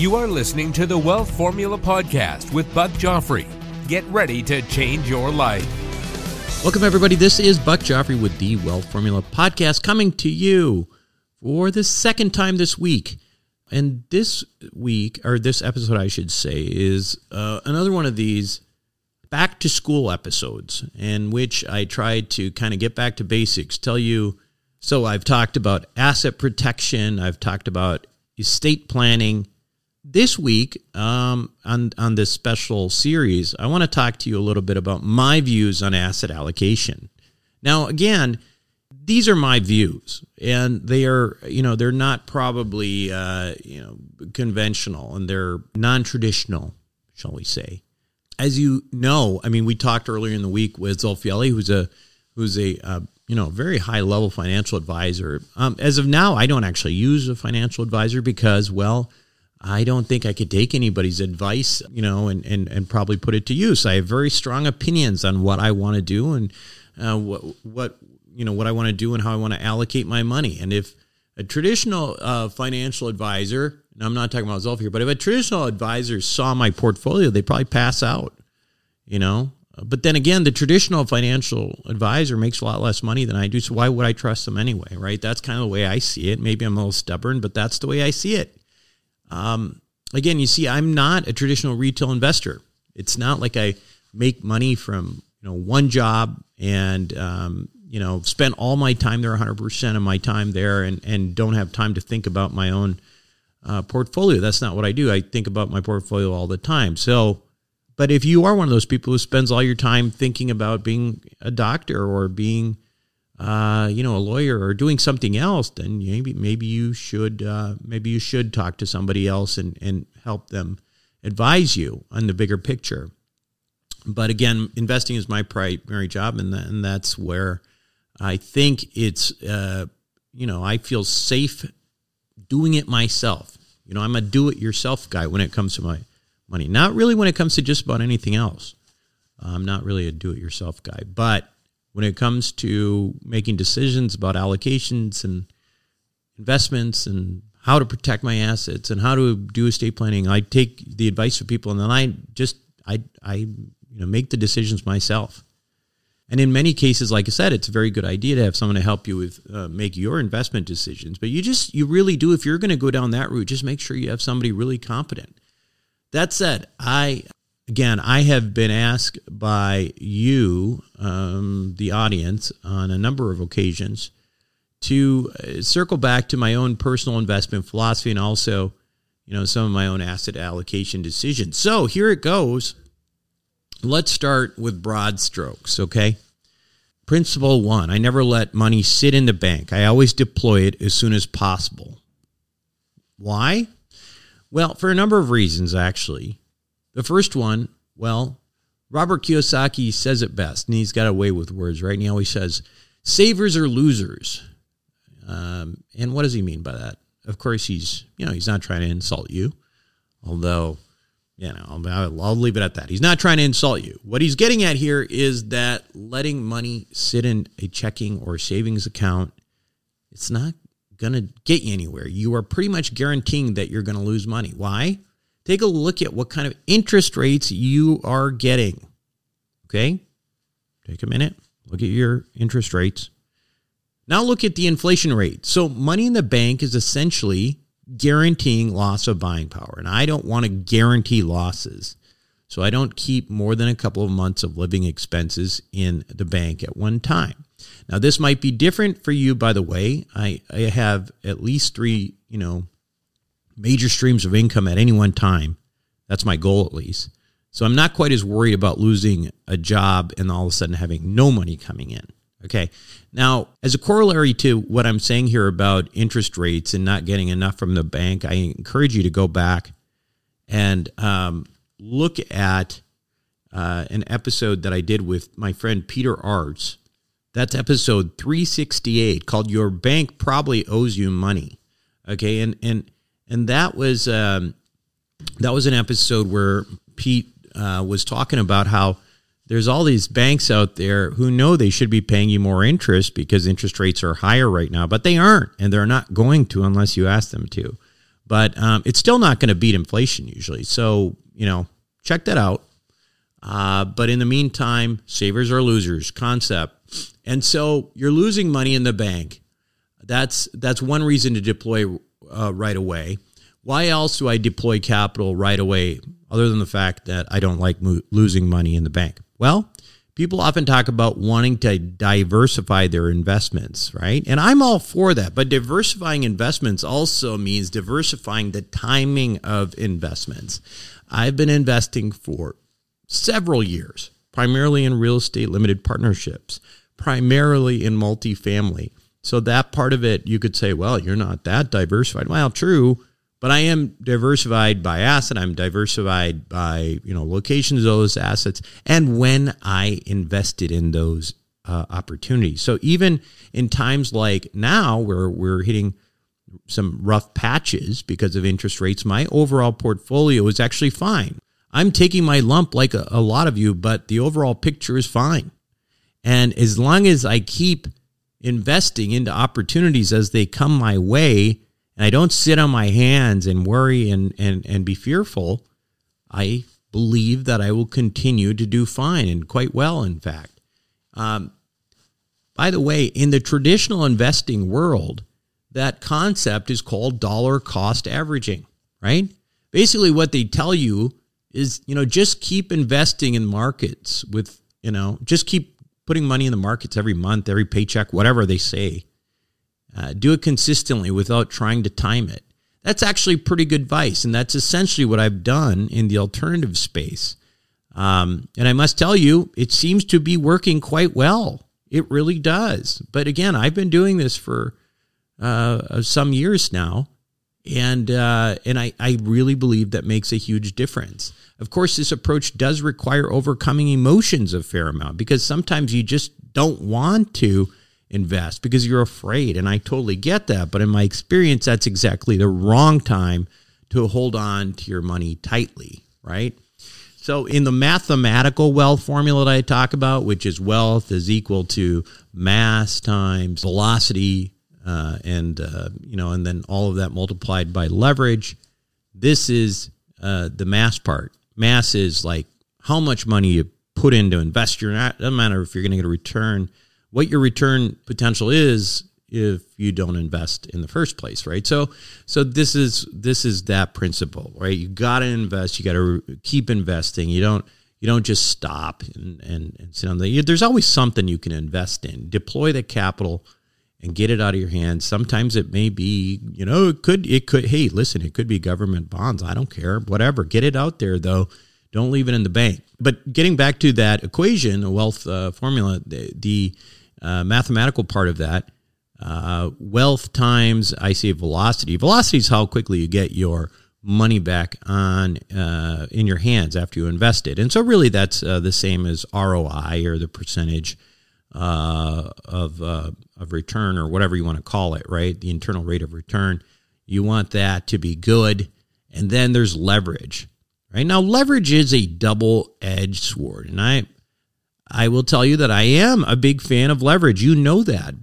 You are listening to the Wealth Formula Podcast with Buck Joffrey. Get ready to change your life. Welcome, everybody. This is Buck Joffrey with the Wealth Formula Podcast coming to you for the second time this week. And this week, or this episode, I should say, is uh, another one of these back to school episodes in which I try to kind of get back to basics, tell you. So I've talked about asset protection, I've talked about estate planning this week um, on on this special series, I want to talk to you a little bit about my views on asset allocation. Now, again, these are my views, and they are you know they're not probably uh, you know conventional and they're non traditional, shall we say? As you know, I mean, we talked earlier in the week with Zolfielli, who's a who's a uh, you know very high level financial advisor. Um, as of now, I don't actually use a financial advisor because well I don't think I could take anybody's advice, you know, and, and, and probably put it to use. I have very strong opinions on what I want to do and uh, what, what, you know, what I want to do and how I want to allocate my money. And if a traditional uh, financial advisor, and I'm not talking about myself here, but if a traditional advisor saw my portfolio, they'd probably pass out, you know. But then again, the traditional financial advisor makes a lot less money than I do. So why would I trust them anyway, right? That's kind of the way I see it. Maybe I'm a little stubborn, but that's the way I see it. Um, again, you see, I'm not a traditional retail investor. It's not like I make money from you know one job and um, you know spend all my time there, 100 percent of my time there, and and don't have time to think about my own uh, portfolio. That's not what I do. I think about my portfolio all the time. So, but if you are one of those people who spends all your time thinking about being a doctor or being uh, you know, a lawyer or doing something else, then maybe maybe you should uh, maybe you should talk to somebody else and and help them advise you on the bigger picture. But again, investing is my primary job, and that, and that's where I think it's uh, you know I feel safe doing it myself. You know, I'm a do-it-yourself guy when it comes to my money. Not really when it comes to just about anything else. I'm not really a do-it-yourself guy, but when it comes to making decisions about allocations and investments and how to protect my assets and how to do estate planning. I take the advice of people and then I just I I you know make the decisions myself. And in many cases, like I said, it's a very good idea to have someone to help you with uh, make your investment decisions. But you just you really do if you're going to go down that route, just make sure you have somebody really competent. That said, I again, I have been asked by you, um, the audience, on a number of occasions to uh, circle back to my own personal investment philosophy and also, you know, some of my own asset allocation decisions. So here it goes. Let's start with broad strokes, okay? Principle one I never let money sit in the bank, I always deploy it as soon as possible. Why? Well, for a number of reasons, actually. The first one, well, Robert Kiyosaki says it best, and he's got a way with words, right? And he always says, savers are losers. Um, and what does he mean by that? Of course, he's, you know, he's not trying to insult you, although, you know, I'll, I'll leave it at that. He's not trying to insult you. What he's getting at here is that letting money sit in a checking or savings account, it's not going to get you anywhere. You are pretty much guaranteeing that you're going to lose money. Why? Take a look at what kind of interest rates you are getting. Okay? Take a minute, look at your interest rates. Now look at the inflation rate. So, money in the bank is essentially guaranteeing loss of buying power. And I don't want to guarantee losses. So I don't keep more than a couple of months of living expenses in the bank at one time. Now this might be different for you by the way. I, I have at least 3, you know, major streams of income at any one time. That's my goal at least. So I'm not quite as worried about losing a job and all of a sudden having no money coming in. Okay. Now, as a corollary to what I'm saying here about interest rates and not getting enough from the bank, I encourage you to go back and um, look at uh, an episode that I did with my friend Peter Arts. That's episode 368 called "Your Bank Probably Owes You Money." Okay, and and and that was um, that was an episode where Pete uh, was talking about how there's all these banks out there who know they should be paying you more interest because interest rates are higher right now, but they aren't, and they're not going to unless you ask them to. But um, it's still not going to beat inflation usually. So you know, check that out. Uh, but in the meantime, savers are losers concept, and so you're losing money in the bank. That's that's one reason to deploy uh, right away. Why else do I deploy capital right away, other than the fact that I don't like mo- losing money in the bank? Well, people often talk about wanting to diversify their investments, right? And I'm all for that. But diversifying investments also means diversifying the timing of investments. I've been investing for several years, primarily in real estate limited partnerships, primarily in multifamily. So that part of it, you could say, well, you're not that diversified. Well, true, but I am diversified by asset. I'm diversified by you know locations of those assets and when I invested in those uh, opportunities. So even in times like now, where we're hitting some rough patches because of interest rates, my overall portfolio is actually fine. I'm taking my lump like a, a lot of you, but the overall picture is fine. And as long as I keep investing into opportunities as they come my way, and I don't sit on my hands and worry and, and, and be fearful, I believe that I will continue to do fine and quite well, in fact. Um, by the way, in the traditional investing world, that concept is called dollar cost averaging, right? Basically, what they tell you is, you know, just keep investing in markets with, you know, just keep putting money in the markets every month, every paycheck, whatever they say. Uh, do it consistently without trying to time it. That's actually pretty good advice. And that's essentially what I've done in the alternative space. Um, and I must tell you, it seems to be working quite well. It really does. But again, I've been doing this for uh, some years now. And uh, and I, I really believe that makes a huge difference. Of course, this approach does require overcoming emotions a fair amount because sometimes you just don't want to invest because you're afraid. And I totally get that. But in my experience, that's exactly the wrong time to hold on to your money tightly, right? So, in the mathematical wealth formula that I talk about, which is wealth is equal to mass times velocity uh, and uh, you know, and then all of that multiplied by leverage. This is uh, the mass part. Mass is like how much money you put in to invest. Your doesn't matter if you're going to get a return. What your return potential is if you don't invest in the first place, right? So, so this is this is that principle, right? You got to invest. You got to keep investing. You don't you don't just stop and, and, and sit on the. There's always something you can invest in. Deploy the capital and get it out of your hands. Sometimes it may be, you know, it could, it could, hey, listen, it could be government bonds. I don't care, whatever. Get it out there though. Don't leave it in the bank. But getting back to that equation, a wealth uh, formula, the, the uh, mathematical part of that, uh, wealth times, I say velocity. Velocity is how quickly you get your money back on uh, in your hands after you invest it. And so really that's uh, the same as ROI or the percentage uh, of of return or whatever you want to call it, right? The internal rate of return. You want that to be good, and then there's leverage, right? Now, leverage is a double edged sword, and I I will tell you that I am a big fan of leverage. You know that,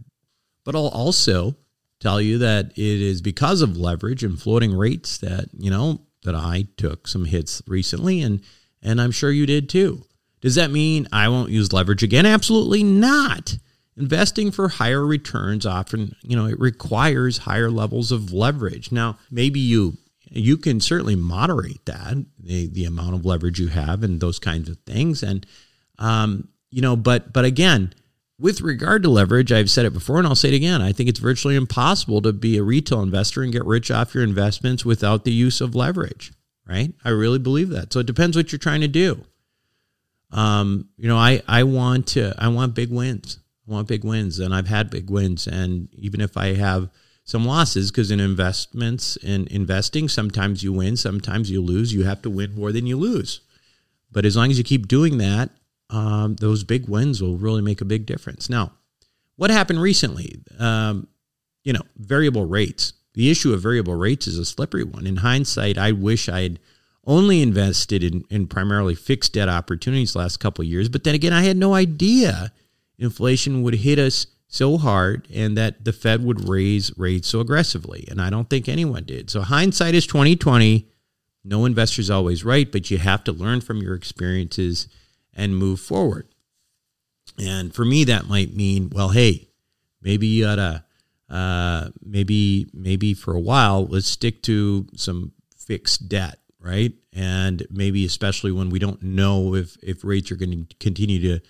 but I'll also tell you that it is because of leverage and floating rates that you know that I took some hits recently, and and I'm sure you did too. Does that mean I won't use leverage again? Absolutely not. Investing for higher returns often, you know, it requires higher levels of leverage. Now, maybe you You can certainly moderate that, the, the amount of leverage you have and those kinds of things. And, um, you know, but, but again, with regard to leverage, I've said it before and I'll say it again. I think it's virtually impossible to be a retail investor and get rich off your investments without the use of leverage, right? I really believe that. So it depends what you're trying to do. Um, you know, I, I want to, I want big wins. I want big wins and I've had big wins. And even if I have some losses, because in investments and investing, sometimes you win, sometimes you lose. You have to win more than you lose. But as long as you keep doing that, um, those big wins will really make a big difference. Now, what happened recently? Um, you know, variable rates. The issue of variable rates is a slippery one. In hindsight, I wish I had only invested in, in primarily fixed debt opportunities last couple years. But then again, I had no idea inflation would hit us so hard and that the Fed would raise rates so aggressively. And I don't think anyone did. So hindsight is 2020. No investor is always right, but you have to learn from your experiences and move forward. And for me, that might mean, well, hey, maybe you oughta, uh, maybe maybe for a while, let's stick to some fixed debt, right? And maybe especially when we don't know if if rates are going to continue to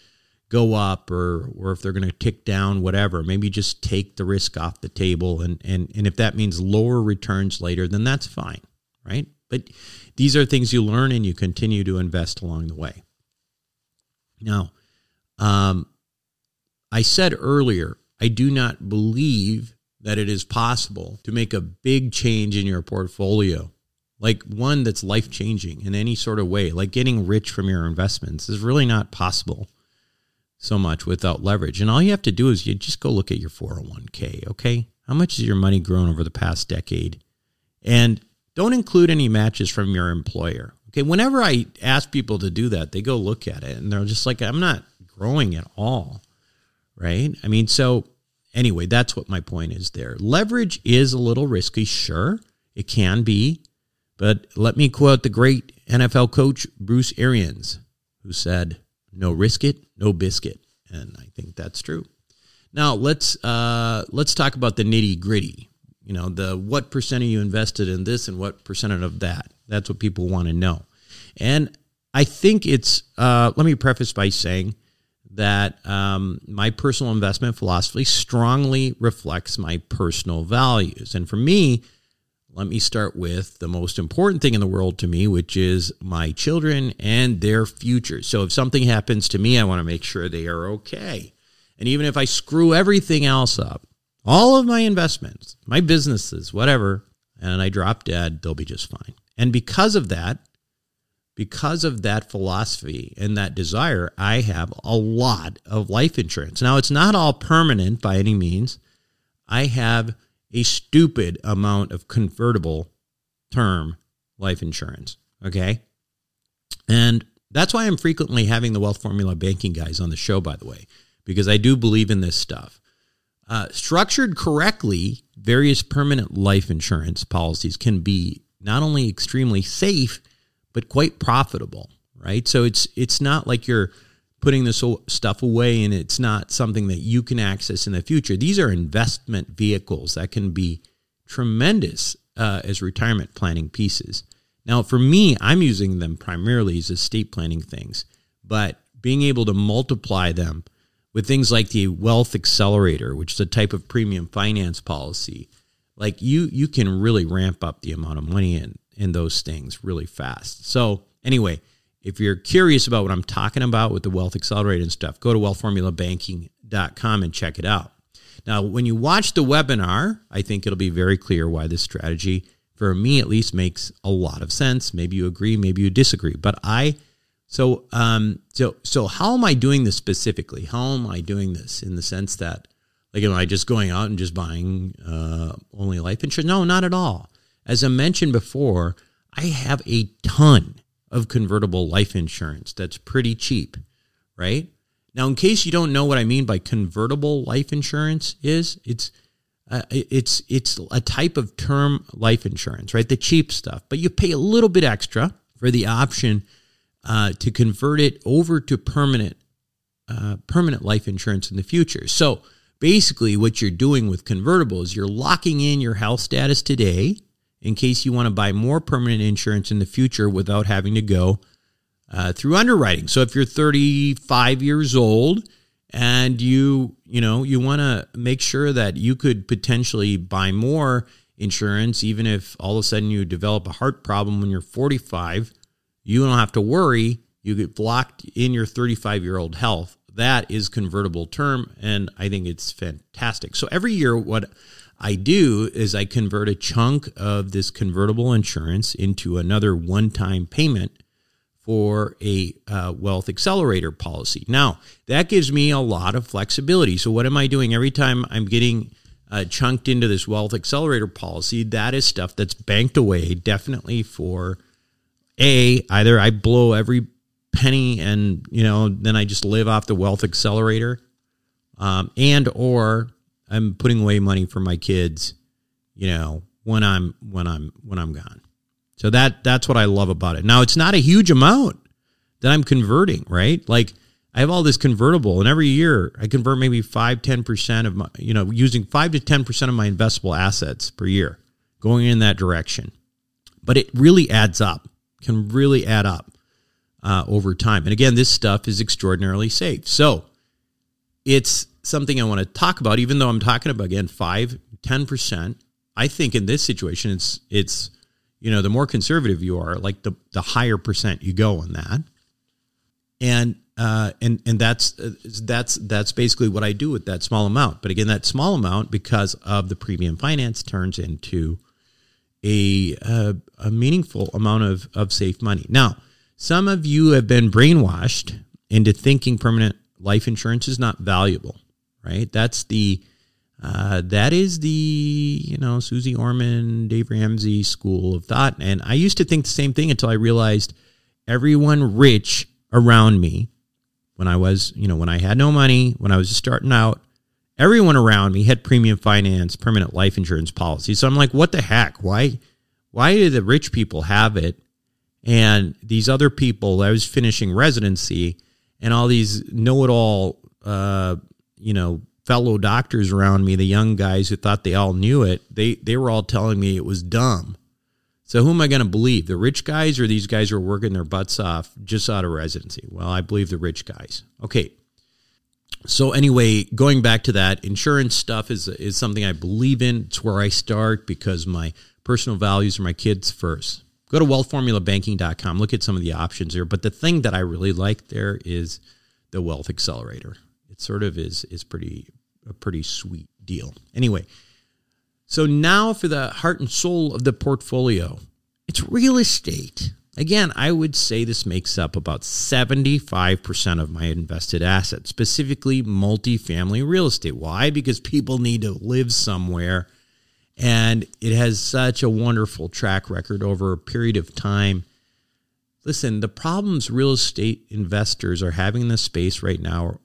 go up or or if they're going to tick down, whatever. Maybe just take the risk off the table, and and and if that means lower returns later, then that's fine, right? But these are things you learn and you continue to invest along the way. Now, um, I said earlier, I do not believe that it is possible to make a big change in your portfolio, like one that's life changing in any sort of way, like getting rich from your investments, is really not possible so much without leverage. And all you have to do is you just go look at your 401k, okay? How much has your money grown over the past decade? And don't include any matches from your employer. Okay, whenever I ask people to do that, they go look at it and they're just like, I'm not growing at all. Right? I mean, so anyway, that's what my point is there. Leverage is a little risky, sure, it can be. But let me quote the great NFL coach Bruce Arians, who said, No risk it, no biscuit. And I think that's true. Now let's uh, let's talk about the nitty gritty. You know, the what percent are you invested in this and what percent of that. That's what people want to know. And I think it's, uh, let me preface by saying that um, my personal investment philosophy strongly reflects my personal values. And for me, let me start with the most important thing in the world to me, which is my children and their future. So if something happens to me, I want to make sure they are okay. And even if I screw everything else up, all of my investments, my businesses, whatever, and I drop dead, they'll be just fine. And because of that, because of that philosophy and that desire, I have a lot of life insurance. Now, it's not all permanent by any means. I have a stupid amount of convertible term life insurance. Okay. And that's why I'm frequently having the Wealth Formula banking guys on the show, by the way, because I do believe in this stuff. Uh, structured correctly, various permanent life insurance policies can be not only extremely safe, but quite profitable, right? So it's it's not like you're putting this stuff away and it's not something that you can access in the future. These are investment vehicles that can be tremendous uh, as retirement planning pieces. Now, for me, I'm using them primarily as estate planning things, but being able to multiply them with things like the Wealth Accelerator, which is a type of premium finance policy, like you you can really ramp up the amount of money in in those things really fast. So, anyway, if you're curious about what I'm talking about with the Wealth Accelerator and stuff, go to wealthformulabanking.com and check it out. Now, when you watch the webinar, I think it'll be very clear why this strategy, for me at least, makes a lot of sense. Maybe you agree, maybe you disagree, but I so um so so how am I doing this specifically? How am I doing this in the sense that like am I just going out and just buying uh, only life insurance? No, not at all. As I mentioned before, I have a ton of convertible life insurance that's pretty cheap, right? Now, in case you don't know what I mean by convertible life insurance is, it's uh, it's it's a type of term life insurance, right? The cheap stuff, but you pay a little bit extra for the option uh, to convert it over to permanent uh, permanent life insurance in the future. So basically, what you're doing with convertibles, you're locking in your health status today in case you want to buy more permanent insurance in the future without having to go uh, through underwriting. So if you're 35 years old and you you know you want to make sure that you could potentially buy more insurance even if all of a sudden you develop a heart problem when you're 45 you don't have to worry. You get blocked in your 35 year old health. That is convertible term and i think it's fantastic. So every year what i do is i convert a chunk of this convertible insurance into another one time payment for a uh, wealth accelerator policy. Now, that gives me a lot of flexibility. So, what am I doing every time I'm getting uh, chunked into this wealth accelerator policy? That is stuff that's banked away definitely for a either I blow every penny and you know then I just live off the wealth accelerator, um, and or I'm putting away money for my kids, you know when I'm when I'm when I'm gone. So that that's what I love about it. Now it's not a huge amount that I'm converting, right? Like I have all this convertible and every year I convert maybe 5 10% of my you know using 5 to 10% of my investable assets per year going in that direction. But it really adds up. Can really add up uh, over time. And again, this stuff is extraordinarily safe. So it's something I want to talk about, even though I'm talking about again 5, 10%. I think in this situation it's it's you know, the more conservative you are, like the the higher percent you go on that. And uh, and and that's that's that's basically what I do with that small amount. But again, that small amount, because of the premium finance, turns into a uh, a meaningful amount of of safe money. Now, some of you have been brainwashed into thinking permanent life insurance is not valuable. Right? That's the uh, that is the you know Susie Orman, Dave Ramsey school of thought, and I used to think the same thing until I realized everyone rich around me when I was you know when I had no money, when I was just starting out, everyone around me had premium finance, permanent life insurance policies. So I'm like, what the heck? Why why do the rich people have it, and these other people? I was finishing residency, and all these know-it-all, uh, you know fellow doctors around me, the young guys who thought they all knew it, they they were all telling me it was dumb. So who am I going to believe? The rich guys or these guys who are working their butts off just out of residency? Well, I believe the rich guys. Okay. So anyway, going back to that, insurance stuff is is something I believe in. It's where I start because my personal values are my kids first. Go to wealthformulabanking.com, look at some of the options there. But the thing that I really like there is the Wealth Accelerator. It sort of is is pretty a pretty sweet deal. Anyway, so now for the heart and soul of the portfolio, it's real estate. Again, I would say this makes up about 75% of my invested assets, specifically multifamily real estate. Why? Because people need to live somewhere. And it has such a wonderful track record over a period of time. Listen, the problems real estate investors are having in this space right now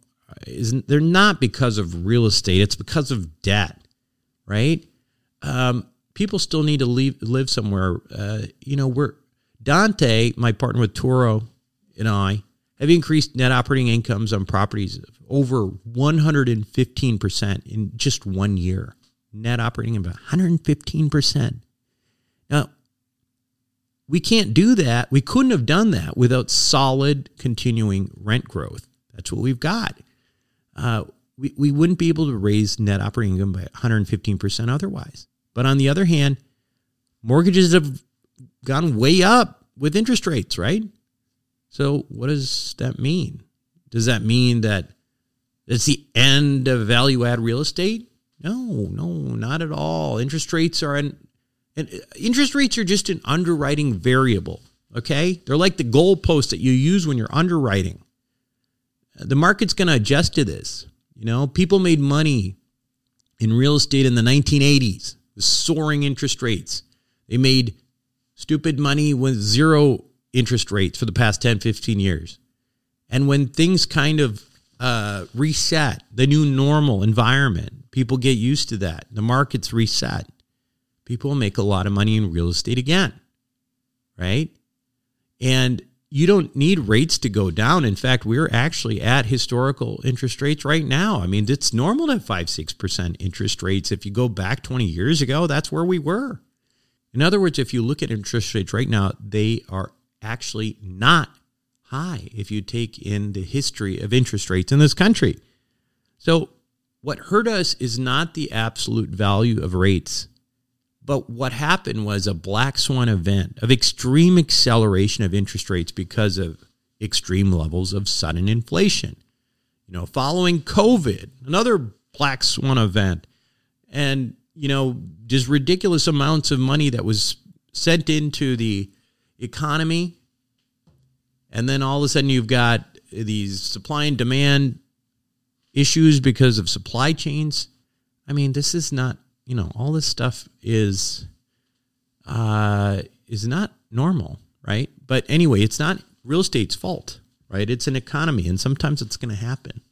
isn't they're not because of real estate it's because of debt right? Um, people still need to leave, live somewhere. Uh, you know we're dante my partner with toro and i have increased net operating incomes on properties of over 115% in just one year. Net operating about 115% now we can't do that. We couldn't have done that without solid continuing rent growth. That's what we've got uh, we, we wouldn't be able to raise net operating income by 115% otherwise. But on the other hand, mortgages have gone way up with interest rates, right? So what does that mean? Does that mean that it's the end of value add real estate? No, no, not at all. Interest rates are an interest rates are just an underwriting variable. Okay, they're like the goalpost that you use when you're underwriting the market's going to adjust to this. You know, people made money in real estate in the 1980s with soaring interest rates. They made stupid money with zero interest rates for the past 10, 15 years. And when things kind of uh, reset, the new normal environment, people get used to that. The market's reset. People make a lot of money in real estate again, right? And you don't need rates to go down. In fact, we're actually at historical interest rates right now. I mean, it's normal to have 5 6% interest rates. If you go back 20 years ago, that's where we were. In other words, if you look at interest rates right now, they are actually not high if you take in the history of interest rates in this country. So, what hurt us is not the absolute value of rates, but what happened was a black swan event of extreme acceleration of interest rates because of extreme levels of sudden inflation. You know, following COVID, another black swan event, and, you know, just ridiculous amounts of money that was sent into the economy and then all of a sudden you've got these supply and demand issues because of supply chains. I mean, this is not, you know, all this stuff is uh is not normal, right? But anyway, it's not real estate's fault, right? It's an economy and sometimes it's going to happen.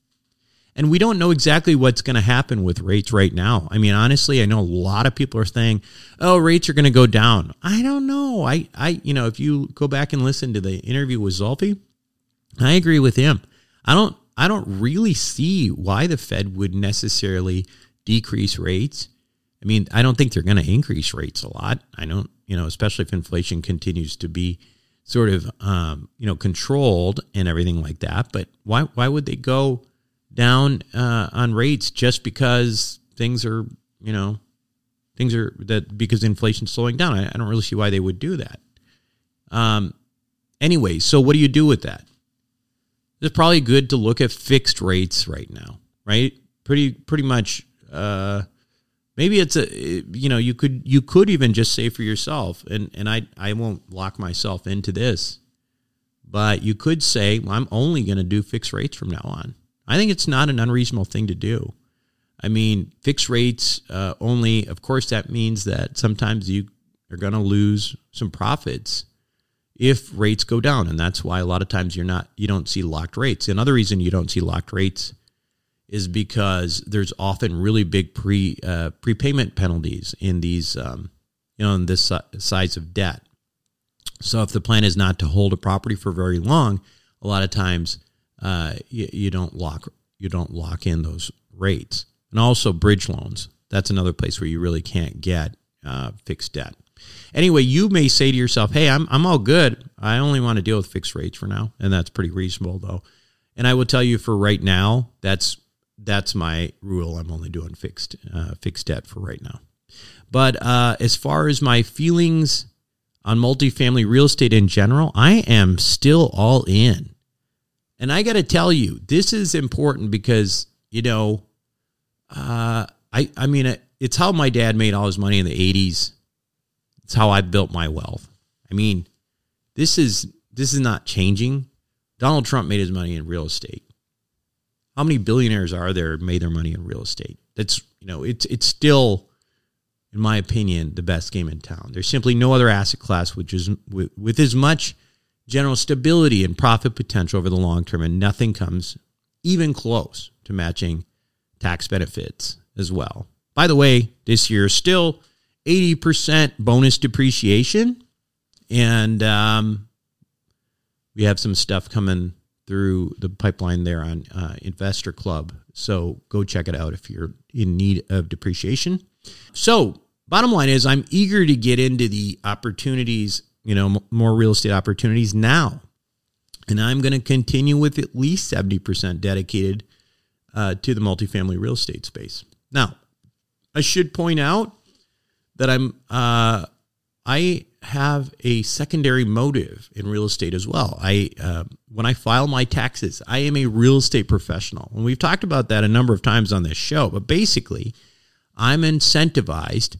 And we don't know exactly what's going to happen with rates right now. I mean, honestly, I know a lot of people are saying, "Oh, rates are going to go down." I don't know. I, I, you know, if you go back and listen to the interview with Zolfi, I agree with him. I don't, I don't really see why the Fed would necessarily decrease rates. I mean, I don't think they're going to increase rates a lot. I don't, you know, especially if inflation continues to be sort of, um, you know, controlled and everything like that. But why, why would they go? down uh, on rates just because things are, you know, things are that because inflation's slowing down. I, I don't really see why they would do that. Um, anyway, so what do you do with that? It's probably good to look at fixed rates right now, right? Pretty, pretty much. Uh, maybe it's a, you know, you could you could even just say for yourself, and and I I won't lock myself into this, but you could say well, I'm only going to do fixed rates from now on I think it's not an unreasonable thing to do. I mean, fixed rates uh, only, of course, that means that sometimes you are going to lose some profits if rates go down. And that's why a lot of times you're not, you don't see locked rates. Another reason you don't see locked rates is because there's often really big pre uh, prepayment penalties in these, um, you know, in this size of debt. So if the plan is not to hold a property for very long, a lot of times uh, you, you don't lock you don't lock in those rates. And also bridge loans. That's another place where you really can't get uh, fixed debt. Anyway, you may say to yourself, "Hey, I'm I'm all good. I only want to deal with fixed rates for now," and that's pretty reasonable, though. And I will tell you, for right now, that's that's my rule. I'm only doing fixed uh, fixed debt for right now. But uh, as far as my feelings on multifamily real estate in general, I am still all in. And I got to tell you, this is important because, you know, uh, I, I mean, it's how my dad made all his money in the 80s. It's how I built my wealth. I mean, this is this is not changing. Donald Trump made his money in real estate. How many billionaires are there made their money in real estate? That's you know, it's it's still, in my opinion, the best game in town. There's simply no other asset class which is with, with as much general stability and profit potential over the long term, and nothing comes even close to matching tax benefits as well. By the way, this year still 80% bonus depreciation, and um, we have some stuff coming through the pipeline there on uh, Investor Club. So go check it out if you're in need of depreciation. So, bottom line is, I'm eager to get into the opportunities you know, m- more real estate opportunities now. And I'm going to continue with at least 70% dedicated uh, to the multifamily real estate space. Now, I should point out that I'm uh, I have a secondary motive in real estate as well. I uh, when I file my taxes, I am a real estate professional, and we've talked about that a number of times on this show. But basically, I'm incentivized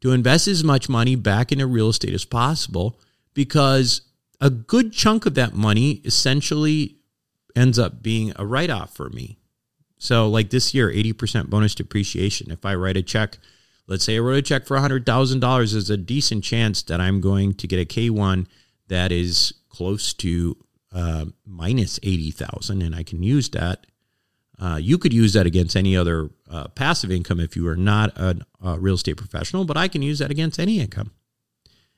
to invest as much money back into real estate as possible because a good chunk of that money essentially ends up being a write off for me. So, like this year, 80% bonus depreciation. If I write a check, let's say I wrote a check for $100,000, there's a decent chance that I'm going to get a K1 that is close to uh, minus 80,000 and I can use that. Uh, you could use that against any other uh, passive income if you are not a, a real estate professional, but I can use that against any income.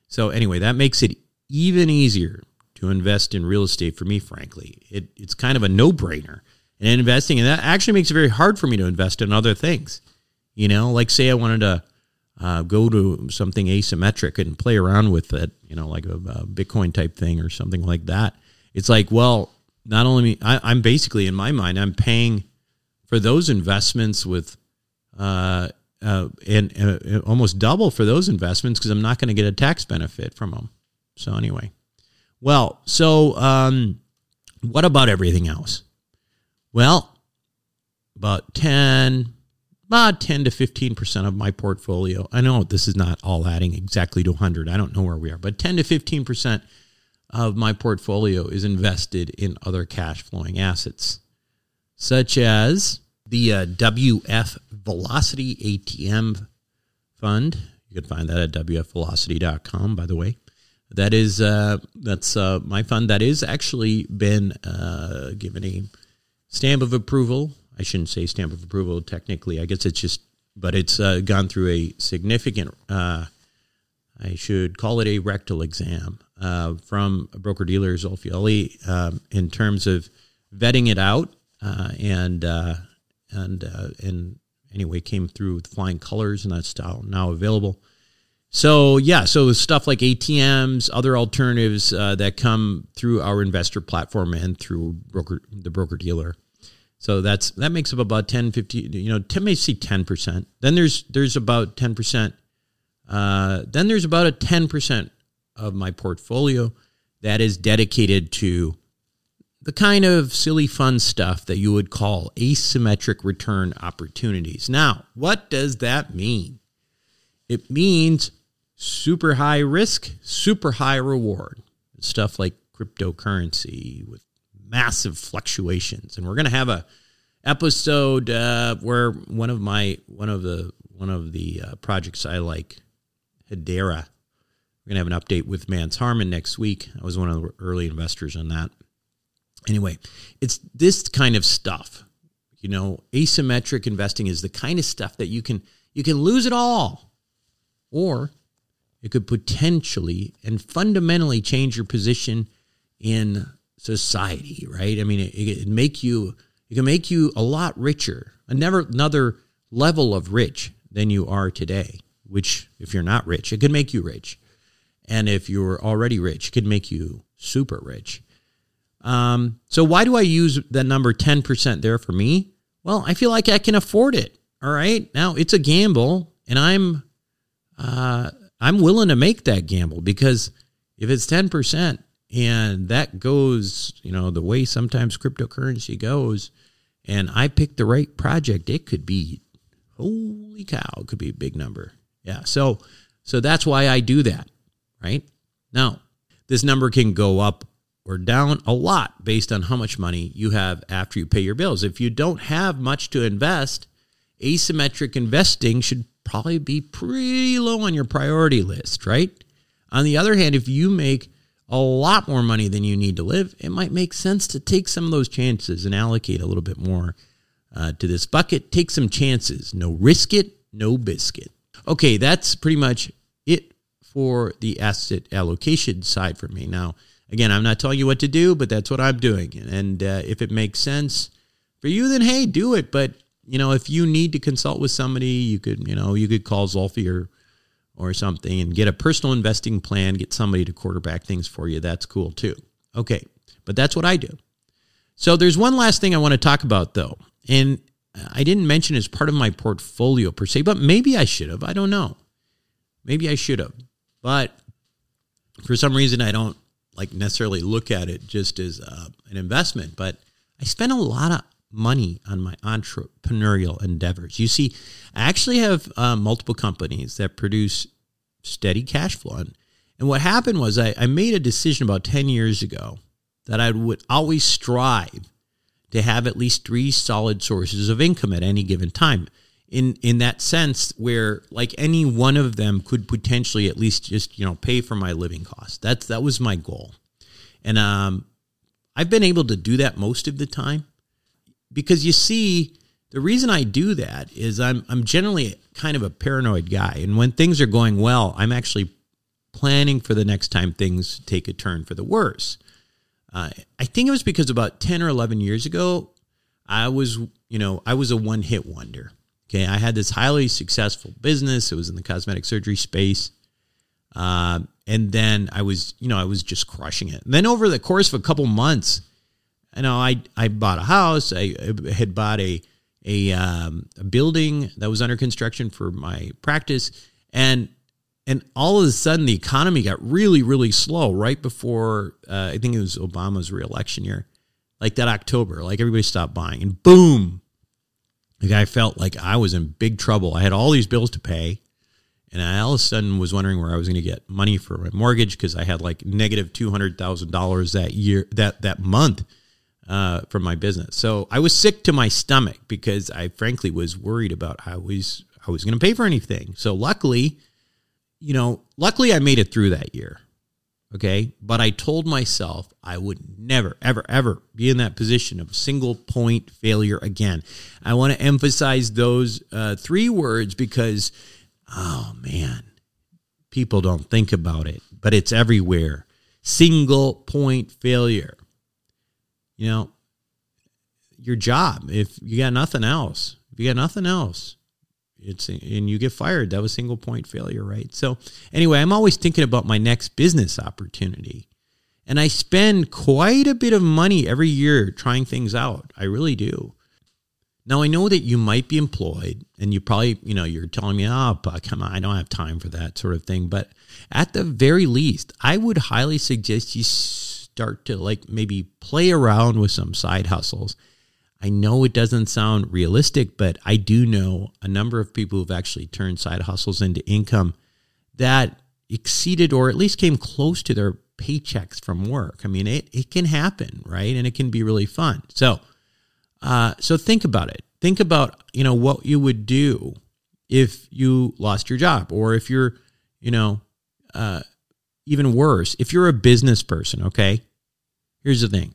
So, anyway, that makes it even easier to invest in real estate for me, frankly. It, it's kind of a no brainer. And investing, and that actually makes it very hard for me to invest in other things. You know, like say I wanted to uh, go to something asymmetric and play around with it, you know, like a, a Bitcoin type thing or something like that. It's like, well, not only me, I, I'm basically in my mind, I'm paying for those investments with, uh, uh, and uh, almost double for those investments because I'm not going to get a tax benefit from them. So anyway, well, so um, what about everything else? Well, about 10, about 10 to 15% of my portfolio. I know this is not all adding exactly to 100. I don't know where we are, but 10 to 15% of my portfolio is invested in other cash flowing assets, such as the uh, WF Velocity ATM Fund. You can find that at wfvelocity.com, by the way. That is uh, that's uh, my fund that is actually been uh, given a stamp of approval I shouldn't say stamp of approval technically. I guess it's just, but it's uh, gone through a significant, uh, I should call it a rectal exam uh, from broker dealer Zolfielli um, in terms of vetting it out uh, and uh, and uh, and anyway came through with flying colors and that's now available. So yeah, so stuff like ATMs, other alternatives that come through our investor platform and through broker the broker dealer so that's that makes up about 10, 50, you know, 10 may see 10%. Then there's there's about 10%. Uh, then there's about a 10% of my portfolio that is dedicated to the kind of silly fun stuff that you would call asymmetric return opportunities. Now, what does that mean? It means super high risk, super high reward. Stuff like cryptocurrency with massive fluctuations. And we're going to have a episode uh, where one of my one of the one of the uh, projects I like, Hedera. We're gonna have an update with Mance Harmon next week. I was one of the early investors on that. Anyway, it's this kind of stuff. You know, asymmetric investing is the kind of stuff that you can you can lose it all, or it could potentially and fundamentally change your position in society, right? I mean, it, it make you it can make you a lot richer, another another level of rich than you are today. Which, if you're not rich, it could make you rich, and if you're already rich, it could make you super rich. Um, so why do I use that number ten percent there for me? Well, I feel like I can afford it. All right, now it's a gamble, and I'm uh, I'm willing to make that gamble because if it's ten percent, and that goes, you know, the way sometimes cryptocurrency goes, and I pick the right project, it could be, holy cow, it could be a big number. Yeah. So, so that's why I do that, right? Now, this number can go up or down a lot based on how much money you have after you pay your bills. If you don't have much to invest, asymmetric investing should probably be pretty low on your priority list, right? On the other hand, if you make a lot more money than you need to live, it might make sense to take some of those chances and allocate a little bit more uh, to this bucket. Take some chances. No risk it, no biscuit. Okay, that's pretty much it for the asset allocation side for me. Now, again, I'm not telling you what to do, but that's what I'm doing. And uh, if it makes sense for you, then hey, do it. But you know, if you need to consult with somebody, you could, you know, you could call Zolfi or or something and get a personal investing plan, get somebody to quarterback things for you. That's cool too. Okay, but that's what I do. So there's one last thing I want to talk about though. And I didn't mention as part of my portfolio per se, but maybe I should have. I don't know. Maybe I should have. But for some reason, I don't like necessarily look at it just as uh, an investment. But I spend a lot of money on my entrepreneurial endeavors. You see, I actually have uh, multiple companies that produce steady cash flow. And, and what happened was I, I made a decision about 10 years ago that I would always strive to have at least three solid sources of income at any given time. In in that sense, where like any one of them could potentially at least just you know pay for my living costs. That's that was my goal, and um, I've been able to do that most of the time because you see, the reason I do that is I'm I'm generally kind of a paranoid guy, and when things are going well, I'm actually planning for the next time things take a turn for the worse. Uh, I think it was because about ten or eleven years ago, I was you know I was a one hit wonder, Okay, I had this highly successful business. It was in the cosmetic surgery space. Uh, and then I was, you know, I was just crushing it. And then over the course of a couple months, you know, I I bought a house. I, I had bought a a, um, a building that was under construction for my practice, and and all of a sudden the economy got really really slow right before uh, I think it was Obama's reelection year, like that October. Like everybody stopped buying, and boom, like I felt like I was in big trouble. I had all these bills to pay. And I all of a sudden was wondering where I was going to get money for my mortgage because I had like negative two hundred thousand dollars that year that that month uh, from my business. So I was sick to my stomach because I frankly was worried about how I was I was going to pay for anything. So luckily, you know, luckily I made it through that year. Okay, but I told myself I would never, ever, ever be in that position of single point failure again. I want to emphasize those uh, three words because, oh man, people don't think about it, but it's everywhere. Single point failure you know, your job. If you got nothing else, if you got nothing else, it's and you get fired, that was single point failure, right? So anyway, I'm always thinking about my next business opportunity. And I spend quite a bit of money every year trying things out. I really do. Now I know that you might be employed and you probably, you know, you're telling me, oh, come on, I don't have time for that sort of thing. But at the very least, I would highly suggest you start to like maybe play around with some side hustles. I know it doesn't sound realistic, but I do know a number of people who've actually turned side hustles into income that exceeded or at least came close to their paychecks from work. I mean, it, it can happen, right? And it can be really fun. So, uh, so think about it. Think about, you know, what you would do if you lost your job or if you're, you know, uh, even worse, if you're a business person, okay? Here's the thing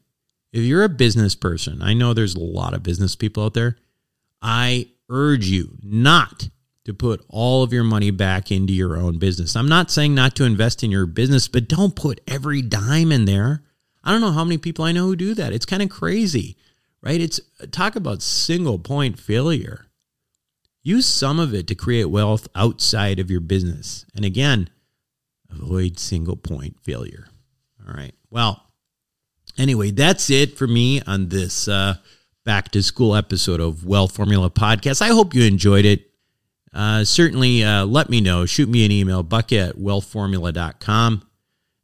if you're a business person, I know there's a lot of business people out there. I urge you not to put all of your money back into your own business. I'm not saying not to invest in your business, but don't put every dime in there. I don't know how many people I know who do that. It's kind of crazy, right? It's uh, talk about single point failure. Use some of it to create wealth outside of your business. And again, avoid single point failure. All right. Well, anyway, that's it for me on this uh, back to school episode of Wealth Formula Podcast. I hope you enjoyed it. Uh, certainly uh, let me know. Shoot me an email, bucket at wealthformula.com.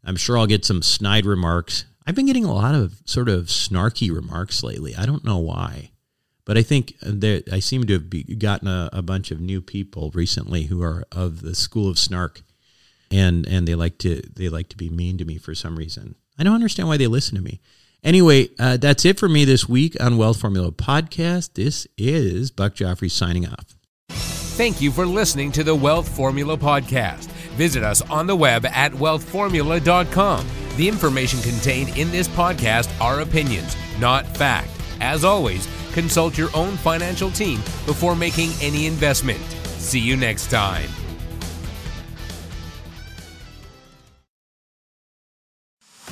I'm sure I'll get some snide remarks. I've been getting a lot of sort of snarky remarks lately. I don't know why, but I think that I seem to have be, gotten a, a bunch of new people recently who are of the school of snark, and and they like to they like to be mean to me for some reason. I don't understand why they listen to me. Anyway, uh, that's it for me this week on Wealth Formula Podcast. This is Buck Joffrey signing off. Thank you for listening to the Wealth Formula Podcast. Visit us on the web at wealthformula.com. The information contained in this podcast are opinions, not fact. As always, consult your own financial team before making any investment. See you next time.